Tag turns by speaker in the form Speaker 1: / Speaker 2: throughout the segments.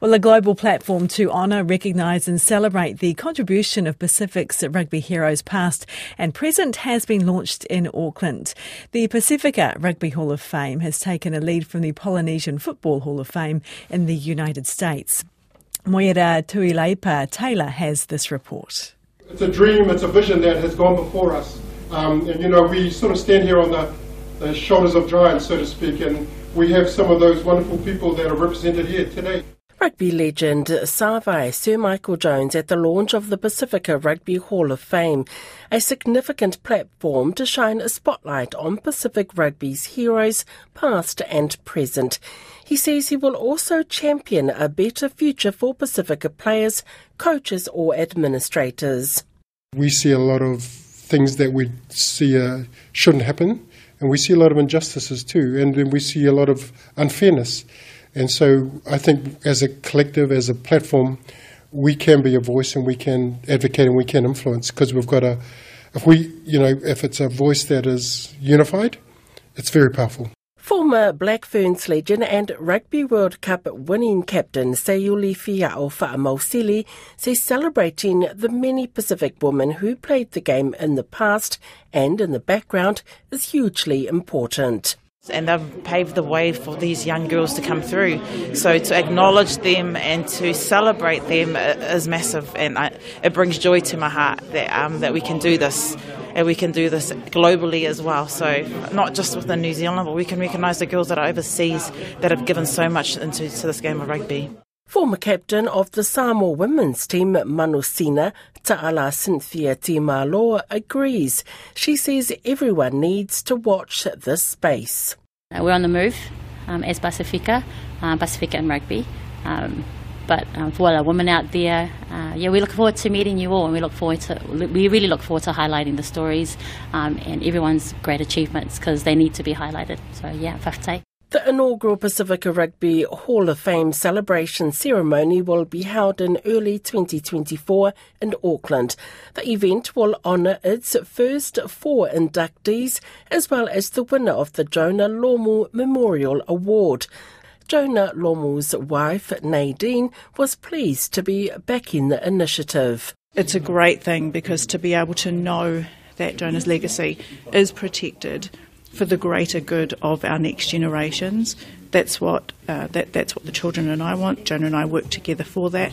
Speaker 1: Well, a global platform to honour, recognise and celebrate the contribution of Pacific's rugby heroes past and present has been launched in Auckland. The Pasifika Rugby Hall of Fame has taken a lead from the Polynesian Football Hall of Fame in the United States. Moera Tuilaepa Taylor has this report.
Speaker 2: It's a dream, it's a vision that has gone before us. Um, and you know, we sort of stand here on the, the shoulders of giants, so to speak, and we have some of those wonderful people that are represented here today.
Speaker 3: Rugby legend Savai Sir Michael Jones at the launch of the Pasifika Rugby Hall of Fame, a significant platform to shine a spotlight on Pacific Rugby's heroes, past and present. He says he will also champion a better future for Pasifika players, coaches, or administrators.
Speaker 2: We see a lot of things that we see uh, shouldn't happen, and we see a lot of injustices too, and we see a lot of unfairness. And so I think as a collective, as a platform, we can be a voice and we can advocate and we can influence because we've got a, if we, you know, if it's a voice that is unified, it's very powerful.
Speaker 3: Former Black Ferns legend and Rugby World Cup winning captain Sayuli Fiao'o Fa'amausili says celebrating the many Pacific women who played the game in the past and in the background is hugely important.
Speaker 4: And they've paved the way for these young girls to come through. So to acknowledge them and to celebrate them is massive, and I, it brings joy to my heart that um, that we can do this, and we can do this globally as well. So not just within New Zealand, but we can recognise the girls that are overseas that have given so much into this game of rugby.
Speaker 3: Former captain of the Samoa women's team, Manusina, Ta'ala Cynthia Timalo, agrees. She says everyone needs to watch this space.
Speaker 5: Uh, we're on the move um, as Pasifika, um, Pasifika and rugby. Um, but um, for all our women out there, uh, yeah, we look forward to meeting you all, and we look forward to we really look forward to highlighting the stories um, and everyone's great achievements because they need to be highlighted. So yeah, whakatei.
Speaker 3: The inaugural Pasifika Rugby Hall of Fame celebration ceremony will be held in early 2024 in Auckland. The event will honour its first four inductees as well as the winner of the Jonah Lomu Memorial Award. Jonah Lomu's wife, Nadine, was pleased to be backing the initiative.
Speaker 6: It's a great thing because to be able to know that Jonah's legacy is protected for the greater good of our next generations. That's what uh, that that's what the children and I want. Jonah and I work together for that,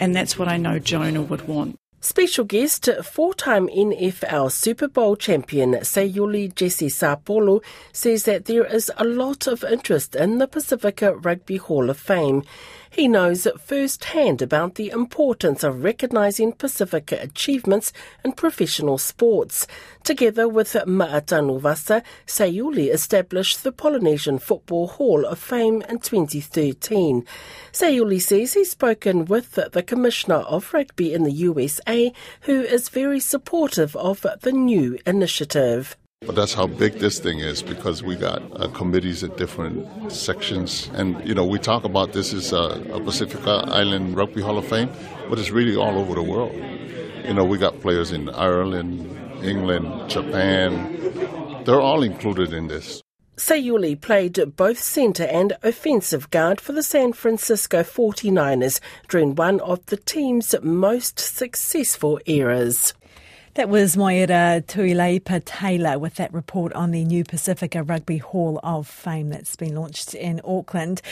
Speaker 6: and that's what I know Jonah would want.
Speaker 3: Special guest, four-time NFL Super Bowl champion Seiuli Jesse Sapolu says that there is a lot of interest in the Pasifika Rugby Hall of Fame. He knows firsthand about the importance of recognising Pasifika achievements in professional sports. Together with Ma'a Tanuvasa, Seiuli established the Polynesian Football Hall of Fame in 2013. Seiuli says he's spoken with the Commissioner of Rugby in the USA, who is very supportive of the new initiative.
Speaker 7: But that's how big this thing is because we got uh, committees at different sections. And, you know, we talk about this as a, a Pasifika Island Rugby Hall of Fame, but it's really all over the world. You know, we got players in Ireland, England, Japan. They're all included in this.
Speaker 3: Seiuli played both centre and offensive guard for the San Francisco 49ers during one of the team's most successful eras.
Speaker 1: That was Moera Tuilaepa Taylor with that report on the new Pasifika Rugby Hall of Fame that's been launched in Auckland.